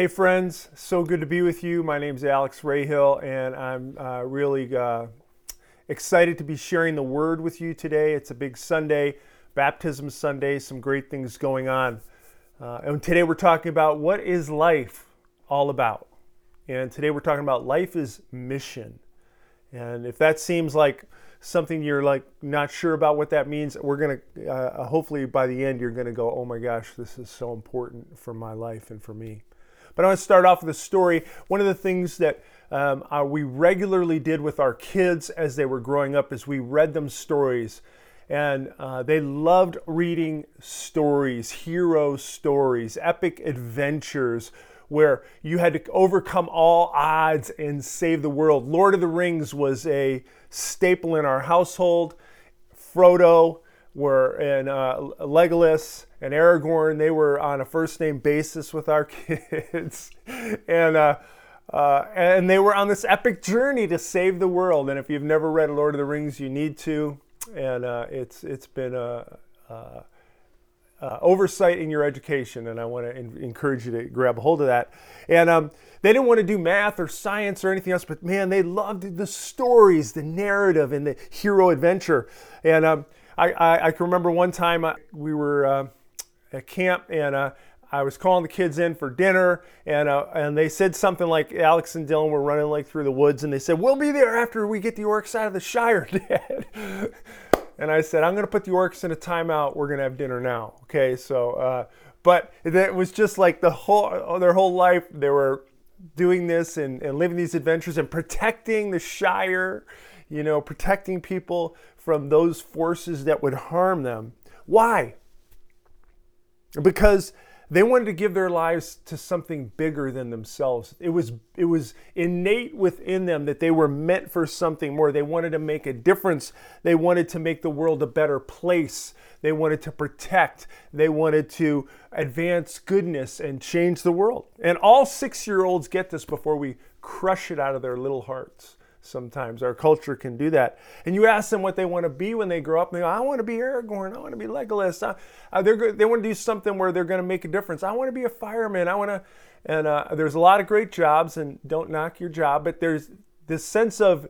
Hey, friends, so good to be with you. My name is Alex Rahill, and I'm uh, really uh, excited to be sharing the word with you today. It's a big Sunday, Baptism Sunday, some great things going on. Uh, and today we're talking about what is life all about? And today we're talking about life is mission. And if that seems like something you're like not sure about what that means, we're going to, uh, hopefully by the end, you're going to go, oh my gosh, this is so important for my life and for me. But I want to start off with a story. One of the things that um, uh, we regularly did with our kids as they were growing up is we read them stories. And uh, they loved reading stories, hero stories, epic adventures where you had to overcome all odds and save the world. Lord of the Rings was a staple in our household. Frodo, were and uh, Legolas and Aragorn. They were on a first name basis with our kids, and uh, uh, and they were on this epic journey to save the world. And if you've never read Lord of the Rings, you need to. And uh, it's it's been a, a, a, oversight in your education, and I want to in- encourage you to grab a hold of that. And um, they didn't want to do math or science or anything else, but man, they loved the stories, the narrative, and the hero adventure. And um, I, I, I, can remember one time uh, we were uh, at camp and uh, I was calling the kids in for dinner, and uh, and they said something like Alex and Dylan were running like through the woods, and they said, "We'll be there after we get the orcs out of the Shire, Dad." and I said, "I'm going to put the orcs in a timeout. We're going to have dinner now." Okay, so uh, but it was just like the whole their whole life they were doing this and, and living these adventures and protecting the Shire, you know, protecting people from those forces that would harm them. Why? Because they wanted to give their lives to something bigger than themselves. It was it was innate within them that they were meant for something more. They wanted to make a difference. They wanted to make the world a better place. They wanted to protect. They wanted to advance goodness and change the world. And all 6-year-olds get this before we crush it out of their little hearts sometimes. Our culture can do that. And you ask them what they want to be when they grow up, and they go, I want to be Aragorn. I want to be Legolas. Uh, they're, they want to do something where they're going to make a difference. I want to be a fireman. I want to, and uh, there's a lot of great jobs, and don't knock your job, but there's this sense of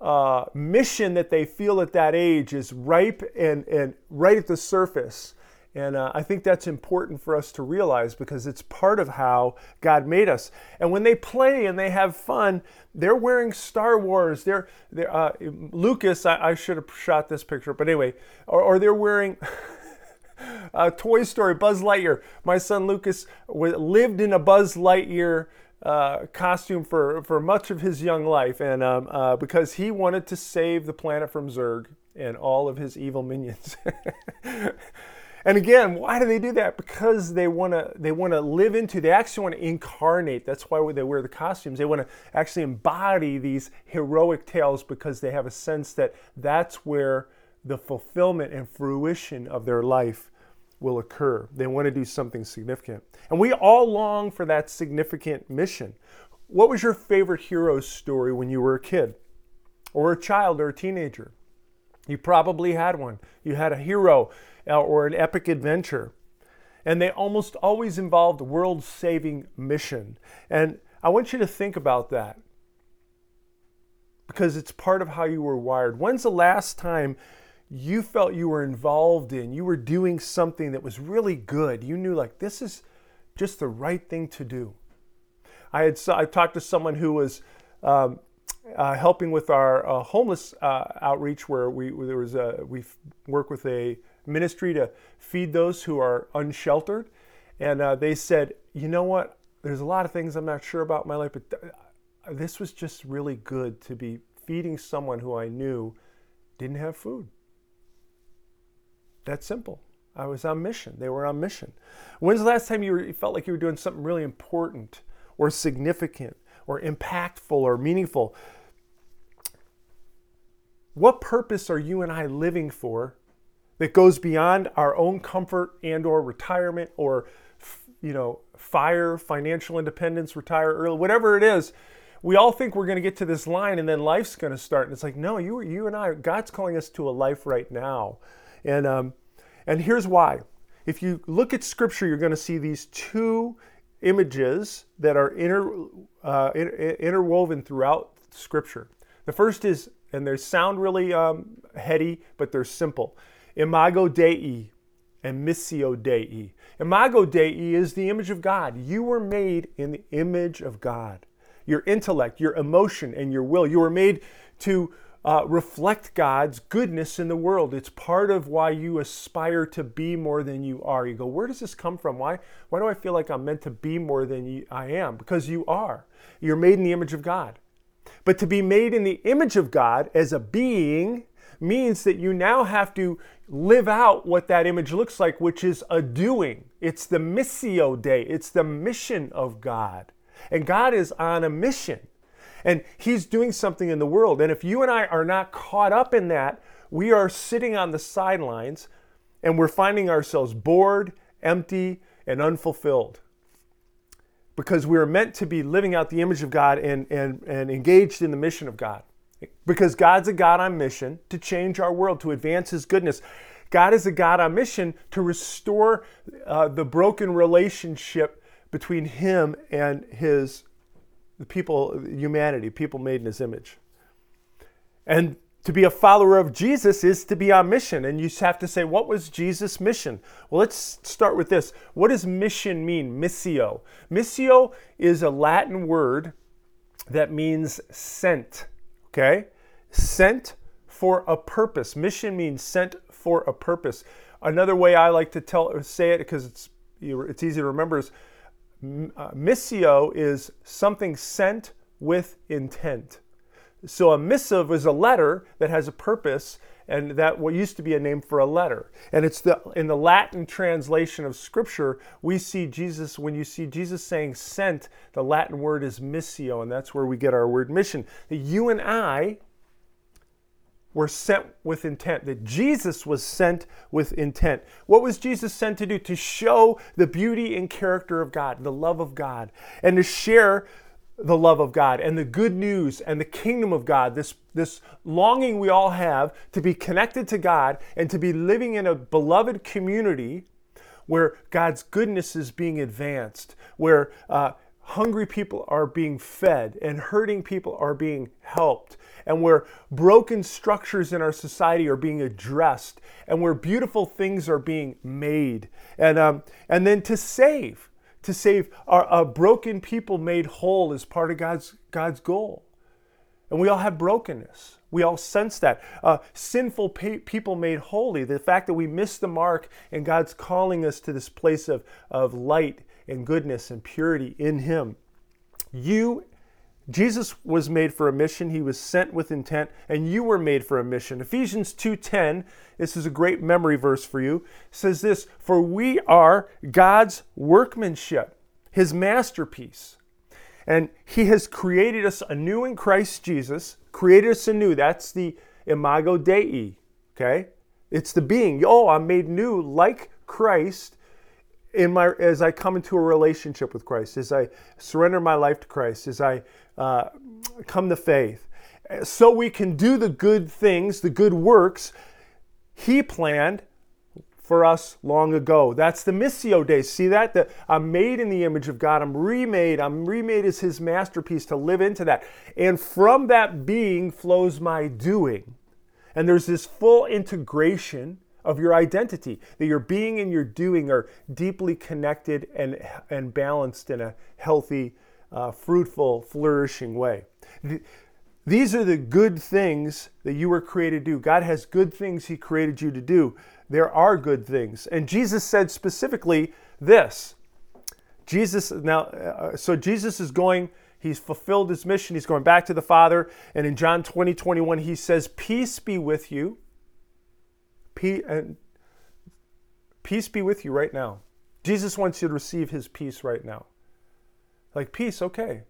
uh, mission that they feel at that age is ripe and, and right at the surface. And uh, I think that's important for us to realize because it's part of how God made us. And when they play and they have fun, they're wearing Star Wars. They're, they're uh, Lucas. I, I, should have shot this picture, but anyway, or, or they're wearing. uh, Toy Story, Buzz Lightyear. My son Lucas lived in a Buzz Lightyear uh, costume for, for much of his young life, and um, uh, because he wanted to save the planet from Zurg and all of his evil minions. And again, why do they do that? Because they want to they want to live into, they actually want to incarnate. That's why they wear the costumes. They want to actually embody these heroic tales because they have a sense that that's where the fulfillment and fruition of their life will occur. They want to do something significant. And we all long for that significant mission. What was your favorite hero story when you were a kid or a child or a teenager? You probably had one. You had a hero or an epic adventure. And they almost always involved world saving mission. And I want you to think about that because it's part of how you were wired. When's the last time you felt you were involved in, you were doing something that was really good? You knew, like, this is just the right thing to do. I had I talked to someone who was um, uh, helping with our uh, homeless uh, outreach, where we there was a, we work with a ministry to feed those who are unsheltered. And uh, they said, you know what? There's a lot of things I'm not sure about my life, but th- this was just really good to be feeding someone who I knew didn't have food. That's simple. I was on mission. They were on mission. When's the last time you, were, you felt like you were doing something really important or significant or impactful or meaningful? What purpose are you and I living for that goes beyond our own comfort and or retirement or you know fire financial independence retire early whatever it is we all think we're going to get to this line and then life's going to start. And it's like no you you and i god's calling us to a life right now. And um and here's why. If you look at scripture you're going to see these two images that are inter, uh, interwoven throughout Scripture. The first is, and they sound really um, heady, but they're simple Imago Dei and Missio Dei. Imago Dei is the image of God. You were made in the image of God. Your intellect, your emotion, and your will. You were made to uh, reflect God's goodness in the world. It's part of why you aspire to be more than you are. You go, where does this come from? Why, why do I feel like I'm meant to be more than you, I am? Because you are. You're made in the image of God. But to be made in the image of God as a being means that you now have to live out what that image looks like, which is a doing. It's the missio dei, it's the mission of God. And God is on a mission. And He's doing something in the world. And if you and I are not caught up in that, we are sitting on the sidelines and we're finding ourselves bored, empty, and unfulfilled. Because we are meant to be living out the image of God and, and, and engaged in the mission of God. Because God's a God on mission to change our world, to advance His goodness. God is a God on mission to restore uh, the broken relationship between Him and His the people, humanity, people made in his image. And to be a follower of Jesus is to be on mission. And you have to say, what was Jesus' mission? Well, let's start with this. What does mission mean? Missio. Missio is a Latin word that means sent. Okay? Sent for a purpose. Mission means sent for a purpose. Another way I like to tell say it because it's it's easy to remember is uh, missio is something sent with intent. So a missive is a letter that has a purpose, and that what used to be a name for a letter. And it's the in the Latin translation of Scripture, we see Jesus. When you see Jesus saying "sent," the Latin word is missio, and that's where we get our word mission. That you and I were sent with intent, that Jesus was sent with intent. What was Jesus sent to do? To show the beauty and character of God, the love of God, and to share the love of God and the good news and the kingdom of God, this, this longing we all have to be connected to God and to be living in a beloved community where God's goodness is being advanced, where uh, hungry people are being fed and hurting people are being helped and where broken structures in our society are being addressed and where beautiful things are being made. And um, and then to save to save our, a broken people made whole is part of god's god's goal. And we all have brokenness. We all sense that. Uh, sinful pe- people made holy. The fact that we miss the mark and god's calling us to this place of, of light and goodness and purity in Him. You, Jesus was made for a mission. He was sent with intent, and you were made for a mission. Ephesians 2:10, this is a great memory verse for you, says this, "For we are God's workmanship, his masterpiece." And he has created us anew in Christ Jesus, created us anew. That's the imago Dei, okay? It's the being. Oh, I'm made new like Christ in my as I come into a relationship with Christ, as I surrender my life to Christ, as I uh, come to faith, so we can do the good things, the good works He planned for us long ago. That's the Missio Dei. See that? That I'm made in the image of God. I'm remade. I'm remade as His masterpiece to live into that. And from that being flows my doing. And there's this full integration of your identity, that your being and your doing are deeply connected and, and balanced in a healthy, uh, fruitful, flourishing way. These are the good things that you were created to do. God has good things He created you to do. There are good things. And Jesus said specifically this. Jesus, now, uh, so Jesus is going, he's fulfilled his mission, he's going back to the Father. And in John 20, 21, he says, Peace be with you. Peace, and peace be with you right now. Jesus wants you to receive his peace right now. Like peace, okay.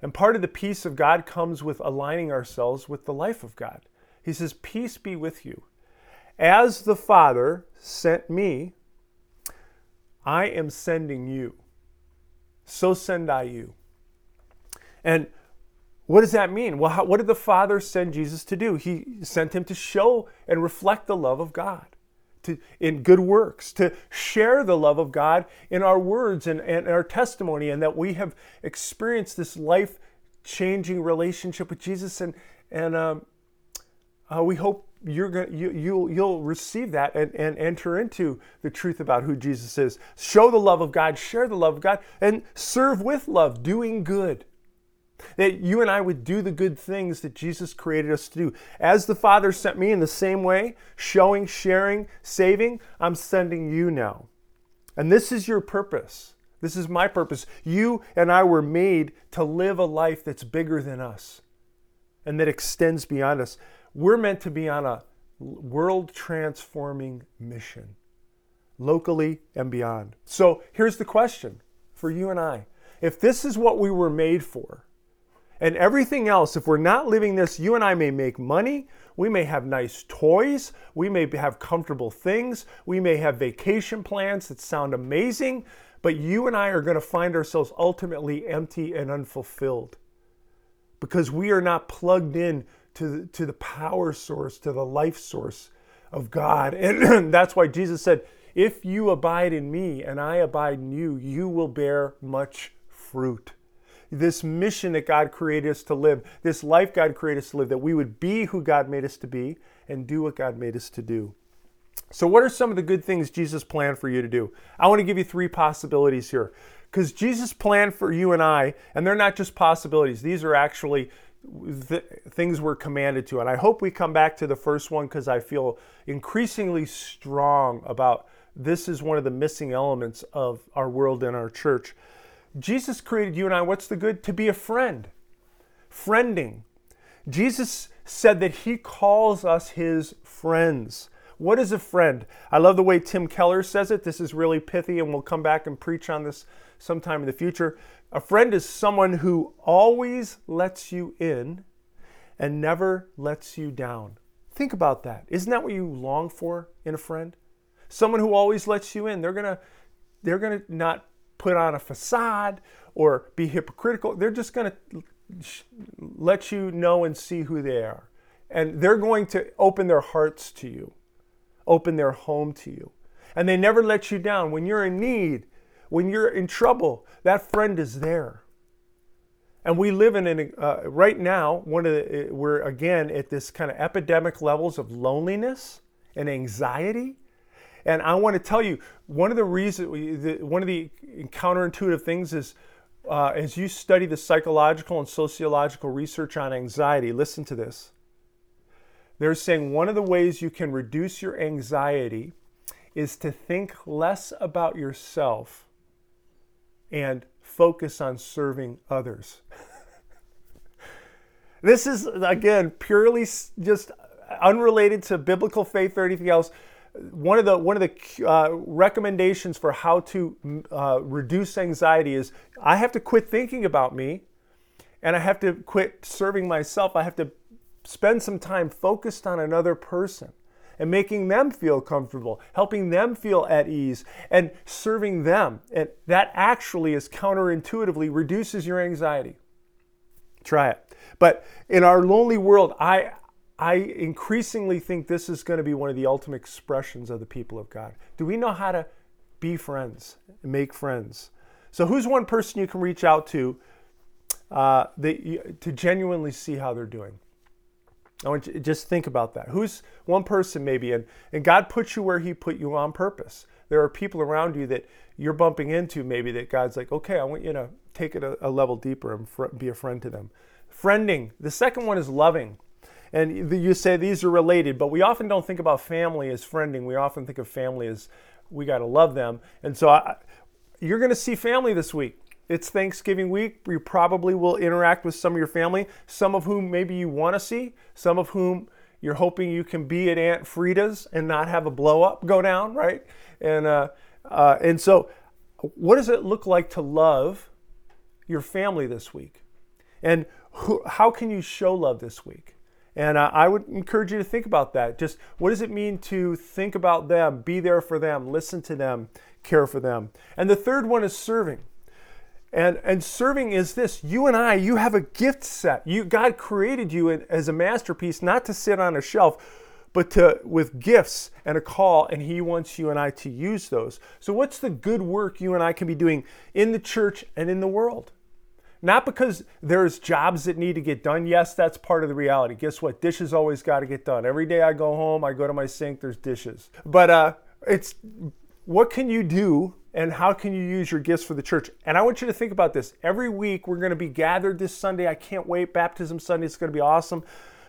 And part of the peace of God comes with aligning ourselves with the life of God. He says, Peace be with you. As the Father sent me, I am sending you. So send I you. And what does that mean? Well, how, what did the Father send Jesus to do? He sent him to show and reflect the love of God, to, in good works, to share the love of God in our words and, and our testimony, and that we have experienced this life changing relationship with Jesus. And, and um, uh, we hope you're going you, you'll, you'll receive that and, and enter into the truth about who Jesus is. Show the love of God, share the love of God, and serve with love, doing good. That you and I would do the good things that Jesus created us to do. As the Father sent me in the same way, showing, sharing, saving, I'm sending you now. And this is your purpose. This is my purpose. You and I were made to live a life that's bigger than us and that extends beyond us. We're meant to be on a world transforming mission, locally and beyond. So here's the question for you and I. If this is what we were made for, and everything else, if we're not living this, you and I may make money, we may have nice toys, we may have comfortable things, we may have vacation plans that sound amazing, but you and I are going to find ourselves ultimately empty and unfulfilled because we are not plugged in to the, to the power source, to the life source of God. And that's why Jesus said, If you abide in me and I abide in you, you will bear much fruit this mission that God created us to live, this life God created us to live, that we would be who God made us to be and do what God made us to do. So, what are some of the good things Jesus planned for you to do? I want to give you three possibilities here. Because Jesus planned for you and I, and they're not just possibilities, these are actually th- things we're commanded to. And I hope we come back to the first one because I feel increasingly strong about this is one of the missing elements of our world and our church. Jesus created you and I, what's the good? To be a friend. Friending. Jesus said that he calls us his friends. What is a friend? I love the way Tim Keller says it. This is really pithy, and we'll come back and preach on this sometime in the future. A friend is someone who always lets you in and never lets you down. Think about that. Isn't that what you long for in a friend? Someone who always lets you in. They're going to they're going to not put on a facade or be hypocritical. They're just going to let you know and see who they are. And they're going to open their hearts to you, open their home to you. And they never let you down. When you're in need, when you're in trouble, that friend is there. And we live in an, uh, right now, one of the, we're again at this kind of epidemic levels of loneliness and anxiety. And I want to tell you, one of the reasons, one of the counterintuitive things is uh, as you study the psychological and sociological research on anxiety, listen to this. They're saying one of the ways you can reduce your anxiety is to think less about yourself and focus on serving others. this is, again, purely just unrelated to biblical faith or anything else one of the one of the uh, recommendations for how to uh, reduce anxiety is I have to quit thinking about me, and I have to quit serving myself. I have to spend some time focused on another person and making them feel comfortable, helping them feel at ease, and serving them. And that actually is counterintuitively reduces your anxiety. Try it. But in our lonely world, I I increasingly think this is going to be one of the ultimate expressions of the people of God. Do we know how to be friends and make friends? So, who's one person you can reach out to uh, that to genuinely see how they're doing? I want you just think about that. Who's one person maybe, and, and God put you where He put you on purpose. There are people around you that you're bumping into maybe that God's like, okay, I want you to take it a, a level deeper and fr- be a friend to them. Friending. The second one is loving. And you say these are related, but we often don't think about family as friending. We often think of family as we got to love them. And so I, you're going to see family this week. It's Thanksgiving week. You probably will interact with some of your family, some of whom maybe you want to see, some of whom you're hoping you can be at Aunt Frida's and not have a blow up go down, right? And uh, uh, and so, what does it look like to love your family this week? And who, how can you show love this week? And uh, I would encourage you to think about that. Just what does it mean to think about them, be there for them, listen to them, care for them? And the third one is serving. And, and serving is this you and I, you have a gift set. You, God created you as a masterpiece, not to sit on a shelf, but to with gifts and a call and he wants you and I to use those. So what's the good work you and I can be doing in the church and in the world? Not because there's jobs that need to get done. Yes, that's part of the reality. Guess what? Dishes always got to get done. Every day I go home, I go to my sink, there's dishes. But uh, it's what can you do and how can you use your gifts for the church? And I want you to think about this. Every week we're going to be gathered this Sunday. I can't wait. Baptism Sunday is going to be awesome.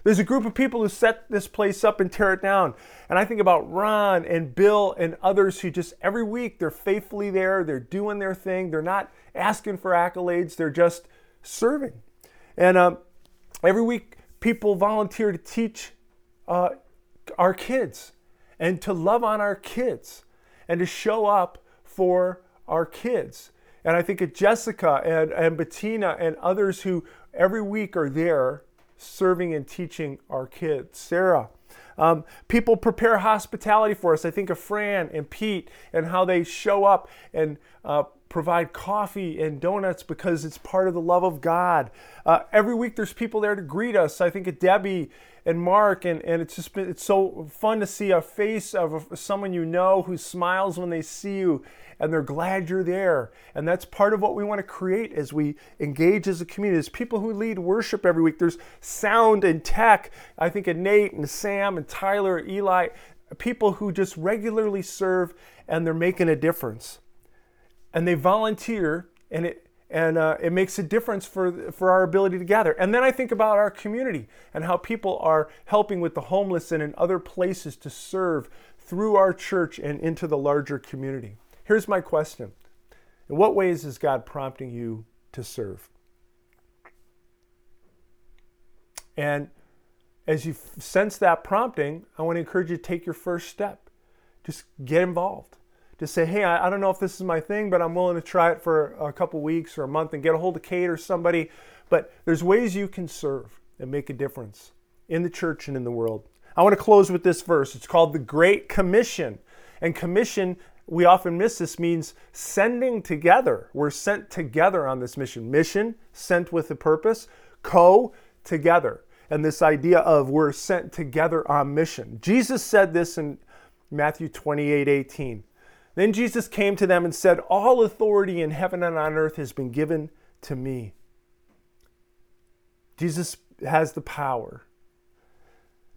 There's a group of people who set this place up and tear it down. And I think about Ron and Bill and others who just every week they're faithfully there, they're doing their thing, they're not asking for accolades, they're just serving. And um, every week people volunteer to teach uh, our kids and to love on our kids and to show up for our kids. And I think of Jessica and, and Bettina and others who every week are there serving and teaching our kids. Sarah. Um, people prepare hospitality for us. I think of Fran and Pete and how they show up and uh, provide coffee and donuts because it's part of the love of God. Uh, every week there's people there to greet us. I think of Debbie and Mark, and, and it's just been, it's so fun to see a face of a, someone you know who smiles when they see you and they're glad you're there. And that's part of what we want to create as we engage as a community. There's people who lead worship every week. There's sound and tech. I think of Nate and Sam and Tyler, Eli, people who just regularly serve and they're making a difference. And they volunteer and it and uh, it makes a difference for, for our ability to gather. And then I think about our community and how people are helping with the homeless and in other places to serve through our church and into the larger community. Here's my question In what ways is God prompting you to serve? And as you sense that prompting, I want to encourage you to take your first step. Just get involved. Just say, hey, I, I don't know if this is my thing, but I'm willing to try it for a couple weeks or a month and get a hold of Kate or somebody. But there's ways you can serve and make a difference in the church and in the world. I want to close with this verse. It's called the Great Commission. And commission we often miss this means sending together. We're sent together on this mission. Mission, sent with a purpose, co, together. And this idea of we're sent together on mission. Jesus said this in Matthew 28 18. Then Jesus came to them and said, All authority in heaven and on earth has been given to me. Jesus has the power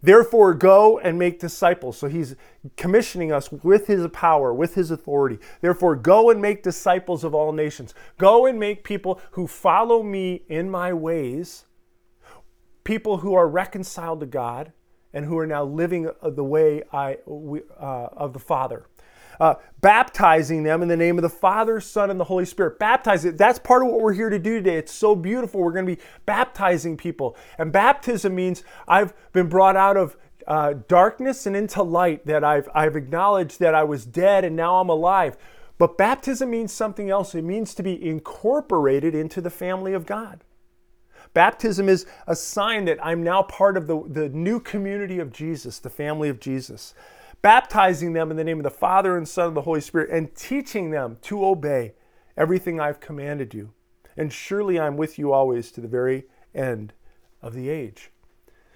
Therefore, go and make disciples. So he's commissioning us with his power, with his authority. Therefore, go and make disciples of all nations. Go and make people who follow me in my ways, people who are reconciled to God and who are now living the way I, uh, of the Father uh, baptizing them in the name of the Father, Son, and the Holy Spirit. Baptize it. That's part of what we're here to do today. It's so beautiful. We're going to be baptizing people. And baptism means I've been brought out of uh, darkness and into light, that I've, I've acknowledged that I was dead and now I'm alive. But baptism means something else. It means to be incorporated into the family of God. Baptism is a sign that I'm now part of the, the new community of Jesus, the family of Jesus baptizing them in the name of the Father and Son and the Holy Spirit, and teaching them to obey everything I've commanded you. And surely I'm with you always to the very end of the age.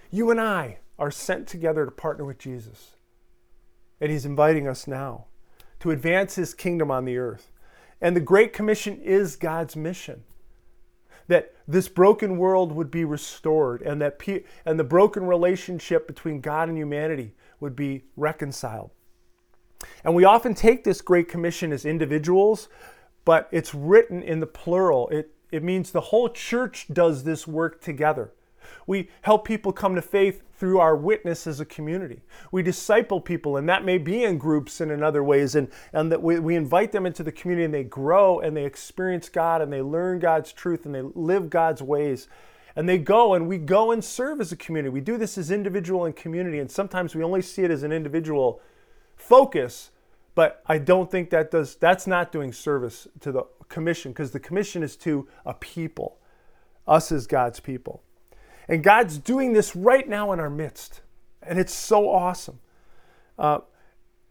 You and I are sent together to partner with Jesus. And He's inviting us now to advance His kingdom on the earth. And the Great Commission is God's mission that this broken world would be restored and that pe- and the broken relationship between God and humanity would be reconciled. And we often take this Great Commission as individuals, but it's written in the plural. It, it means the whole church does this work together. We help people come to faith through our witness as a community. We disciple people, and that may be in groups and in other ways, and, and that we, we invite them into the community and they grow and they experience God and they learn God's truth and they live God's ways and they go and we go and serve as a community. We do this as individual and community, and sometimes we only see it as an individual focus, but I don't think that does that's not doing service to the commission because the commission is to a people, us as God's people. And God's doing this right now in our midst. And it's so awesome. Uh,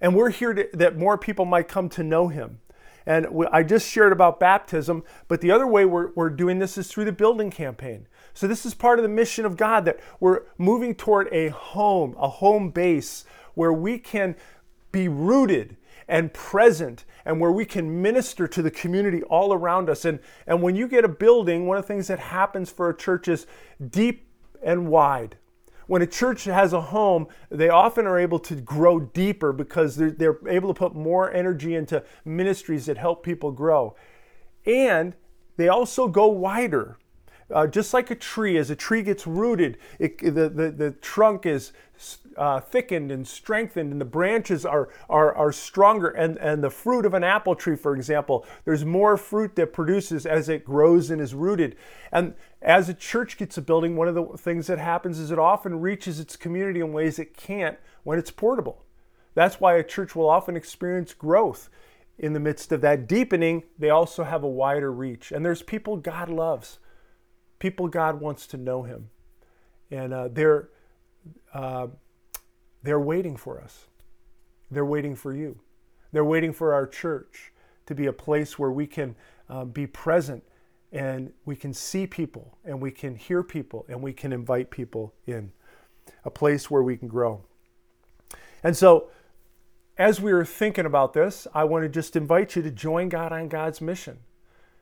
and we're here to, that more people might come to know Him. And I just shared about baptism, but the other way we're, we're doing this is through the building campaign. So, this is part of the mission of God that we're moving toward a home, a home base where we can be rooted and present and where we can minister to the community all around us. And, and when you get a building, one of the things that happens for a church is deep and wide. When a church has a home, they often are able to grow deeper because they're, they're able to put more energy into ministries that help people grow. And they also go wider. Uh, just like a tree, as a tree gets rooted, it, the, the, the trunk is uh, thickened and strengthened, and the branches are, are, are stronger. And, and the fruit of an apple tree, for example, there's more fruit that produces as it grows and is rooted. And as a church gets a building, one of the things that happens is it often reaches its community in ways it can't when it's portable. That's why a church will often experience growth. In the midst of that deepening, they also have a wider reach. And there's people God loves, people God wants to know Him. And uh, they're, uh, they're waiting for us. They're waiting for you. They're waiting for our church to be a place where we can uh, be present and we can see people and we can hear people and we can invite people in. A place where we can grow. And so, as we were thinking about this, I want to just invite you to join God on God's mission.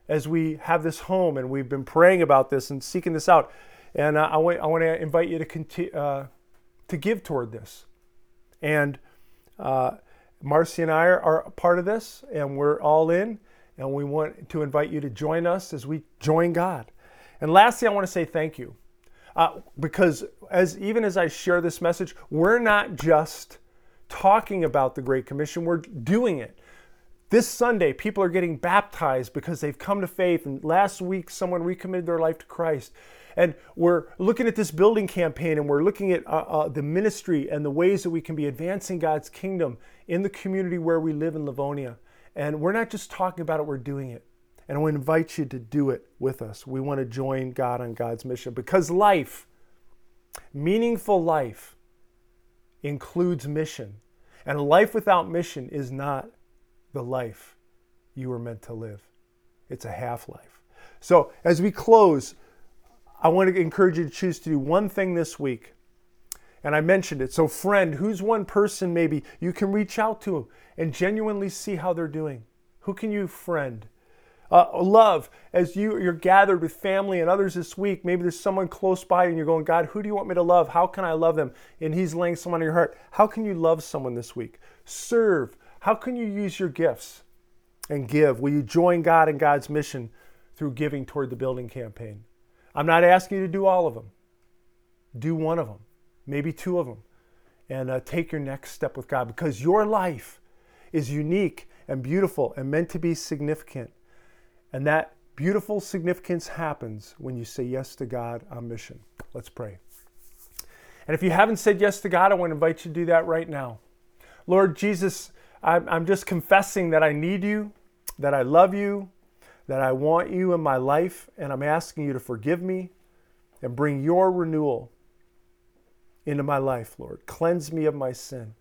As we have this home and we've been praying about this and seeking this out, and uh, I, want, I want to invite you to continue, uh, to give toward this. And uh, Marcy and I are, are part of this, and we're all in, and we want to invite you to join us as we join God. And lastly, I want to say thank you. Uh, because as even as I share this message, we're not just talking about the Great Commission, we're doing it. This Sunday, people are getting baptized because they've come to faith. And last week, someone recommitted their life to Christ. And we're looking at this building campaign and we're looking at uh, uh, the ministry and the ways that we can be advancing God's kingdom in the community where we live in Livonia. And we're not just talking about it, we're doing it. And I want to invite you to do it with us. We want to join God on God's mission because life, meaningful life, includes mission. And life without mission is not the life you were meant to live, it's a half life. So, as we close, I want to encourage you to choose to do one thing this week. And I mentioned it. So, friend, who's one person maybe you can reach out to and genuinely see how they're doing? Who can you friend? Uh, love, as you, you're gathered with family and others this week, maybe there's someone close by and you're going, God, who do you want me to love? How can I love them? And He's laying someone on your heart. How can you love someone this week? Serve. How can you use your gifts and give? Will you join God in God's mission through giving toward the building campaign? I'm not asking you to do all of them. Do one of them, maybe two of them, and uh, take your next step with God because your life is unique and beautiful and meant to be significant. And that beautiful significance happens when you say yes to God on mission. Let's pray. And if you haven't said yes to God, I want to invite you to do that right now. Lord Jesus, I'm just confessing that I need you, that I love you, that I want you in my life, and I'm asking you to forgive me and bring your renewal into my life, Lord. Cleanse me of my sin.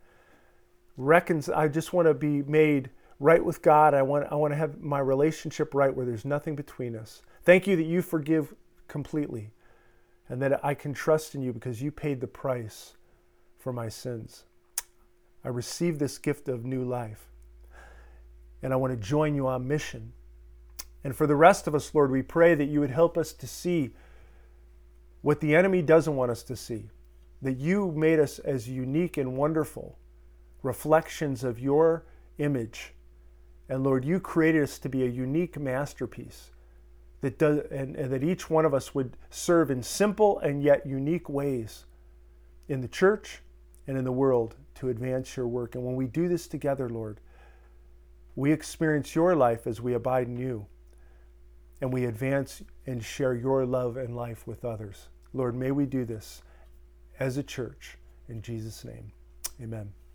Recon- I just want to be made right with God. I want, I want to have my relationship right where there's nothing between us. Thank you that you forgive completely and that I can trust in you because you paid the price for my sins. I receive this gift of new life. And I want to join you on mission and for the rest of us, Lord, we pray that you would help us to see what the enemy doesn't want us to see. That you made us as unique and wonderful reflections of your image. And Lord, you created us to be a unique masterpiece that does, and, and that each one of us would serve in simple and yet unique ways in the church and in the world to advance your work. And when we do this together, Lord, we experience your life as we abide in you and we advance and share your love and life with others. Lord, may we do this as a church. In Jesus' name, amen.